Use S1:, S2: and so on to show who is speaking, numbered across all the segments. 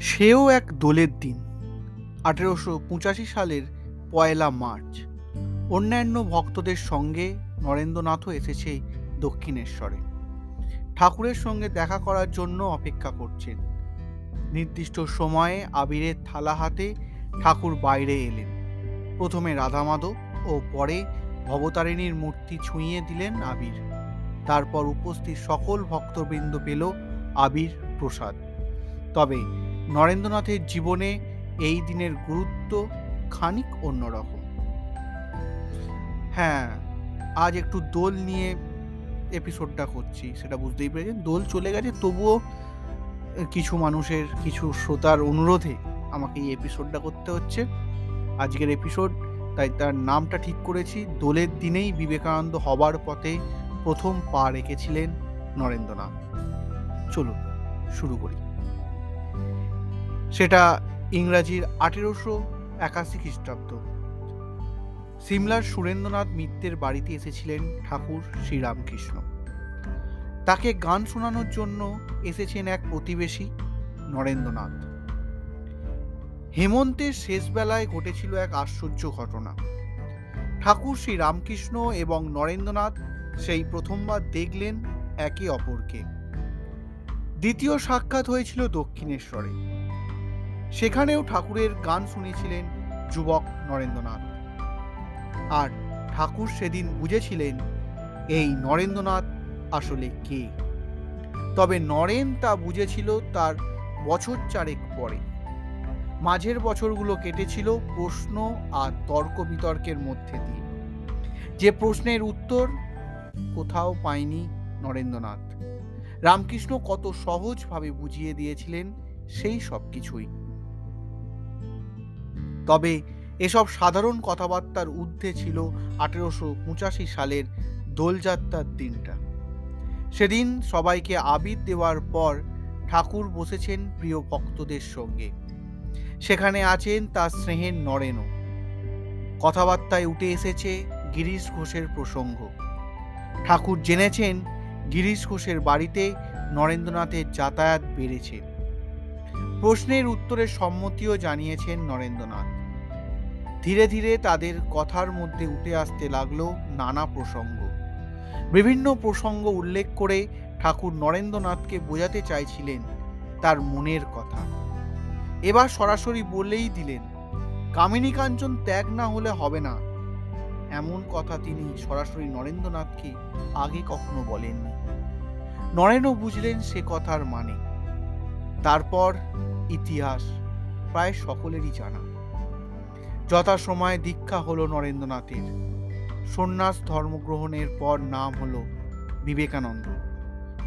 S1: সেও এক দোলের দিন, আঠেরোশো পঁচাশি সালের পয়লা মার্চ, অন্যান্য ভক্তদের সঙ্গে নরেন্দ্রনাথও এসেছে দক্ষিণেশ্বরে। ঠাকুরের সঙ্গে দেখা করার জন্য অপেক্ষা করছেন। নির্দিষ্ট সময়ে আবিরের থালা হাতে ঠাকুর বাইরে এলেন। প্রথমে রাধা মাধব ও পরে ভবতারিণীর মূর্তি ছুঁইয়ে দিলেন আবির। তারপর উপস্থিত সকল ভক্তবৃন্দ পেল আবির প্রসাদ। তবে নরেন্দ্রনাথের জীবনে এই দিনের গুরুত্ব খানিক অন্যরকম। হ্যাঁ আজ একটু দোল নিয়ে এপিসোডটা করছি, সেটা বুঝতেই পেরেছেন। দোল চলে গেছে, তবুও কিছু মানুষের, কিছু শ্রোতার অনুরোধে আমাকে এই এপিসোডটা করতে হচ্ছে। আজকের এপিসোড তাই তার নামটা ঠিক করেছি, দোলের দিনেই বিবেকানন্দ হবার পথে প্রথম পা রেখেছিলেন নরেন্দ্রনাথ। চলুন, শুরু করি। সেটা ইংরাজির আঠেরোশো একাশি খ্রিস্টাব্দ। সিমলার সুরেন্দ্রনাথ মিত্রের বাড়িতে এসেছিলেন ঠাকুর শ্রীরামকৃষ্ণ। তাকে গান শোনানোর জন্য এসেছেন এক প্রতিবেশী, নরেন্দ্রনাথ। হেমন্তের শেষ বেলায় ঘটেছিল এক আশ্চর্য ঘটনা। ঠাকুর শ্রী রামকৃষ্ণ এবং নরেন্দ্রনাথ সেই প্রথমবার দেখলেন একে অপরকে। দ্বিতীয় সাক্ষাৎ হয়েছিল দক্ষিণেশ্বরে। সেখানেও ঠাকুরের গান শুনেছিলেন যুবক নরেন্দ্রনাথ। আর ঠাকুর সেদিন বুঝেছিলেন, এই নরেন্দ্রনাথ আসলে কে? তবে নরেন তা বুঝেছিল তার বছর চারেক পরে। মাঝের বছরগুলো কেটেছিল প্রশ্ন আর তর্ক বিতর্কের মধ্যে দিয়ে। যে প্রশ্নের উত্তর কোথাও পায়নি নরেন্দ্রনাথ। রামকৃষ্ণ কত সহজভাবে বুঝিয়ে দিয়েছিলেন সেই সব কিছুই। তবে এসব সাধারণ কথাবার্তার ঊর্ধ্বে ছিল আঠেরোশো পঁচাশি সালের দোলযাত্রার দিনটা। সেদিন সবাইকে আবির দেওয়ার পর ঠাকুর বসেছেন প্রিয় ভক্তদের সঙ্গে। সেখানে আছেন তার স্নেহের নরেনও। কথাবার্তায় উঠে এসেছে গিরিশ ঘোষের প্রসঙ্গ। ঠাকুর জেনেছেন গিরিশ ঘোষের বাড়িতে নরেন্দ্রনাথের যাতায়াত বেড়েছে। প্রশ্নের উত্তরের সম্মতিও জানিয়েছেন নরেন্দ্রনাথ। ধীরে ধীরে তাদের কথার মধ্যে উঠে আসতে লাগল নানা প্রসঙ্গ। বিভিন্ন প্রসঙ্গ উল্লেখ করে ঠাকুর নরেন্দ্রনাথকে বোঝাতে চাইছিলেন তার মনের কথা। এবার সরাসরি বলেই দিলেন, কামিনী কাঞ্চন ত্যাগ না হলে হবে না। এমন কথা তিনি সরাসরি নরেন্দ্রনাথকে আগে কখনো বলেননি। নরেনও বুঝলেন সে কথার মানে। তারপর ইতিহাস প্রায় সকলেরই জানা। যথাসময়ে দীক্ষা হলো নরেন্দ্রনাথের। সন্ন্যাস ধর্মগ্রহণের পর নাম হলো বিবেকানন্দ।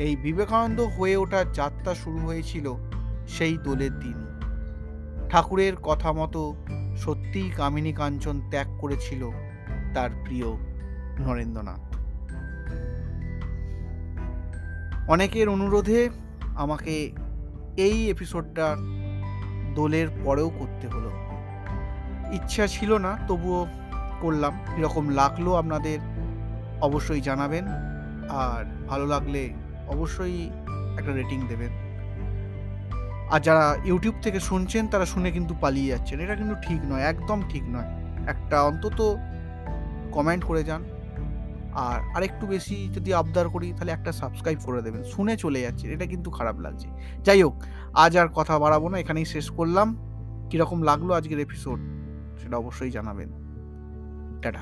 S1: এই বিবেকানন্দ হয়ে ওঠার যাত্রা শুরু হয়েছিল সেই দোলের দিন। ঠাকুরের কথা মতো সত্যিই কামিনী কাঞ্চন ত্যাগ করেছিল তার প্রিয় নরেন্দ্রনাথ। অনেকের অনুরোধে আমাকে এই এপিসোডটা দোলের পরেও করতে হলো। ইচ্ছা ছিল না, তবুও করলাম। কীরকম লাগল আপনাদের, অবশ্যই জানাবেন। আর ভালো লাগলে অবশ্যই একটা রেটিং দেবেন। আর যারা ইউটিউব থেকে শুনছেন, তারা শুনে কিন্তু পালিয়ে যাচ্ছেন। এটা কিন্তু ঠিক নয়, একদম ঠিক নয়। একটা অন্তত কমেন্ট করে যান। আর আরেকটু বেশি যদি আবদার করি, তাহলে একটা সাবস্ক্রাইব করে দেবেন। শুনে চলে যাচ্ছে, এটা কিন্তু খারাপ লাগছে। যাই হোক, আজ আর কথা বাড়াবো না, এখানেই শেষ করলাম। কীরকম লাগল আজকের এপিসোড সেটা অবশ্যই জানাবেন। টাটা।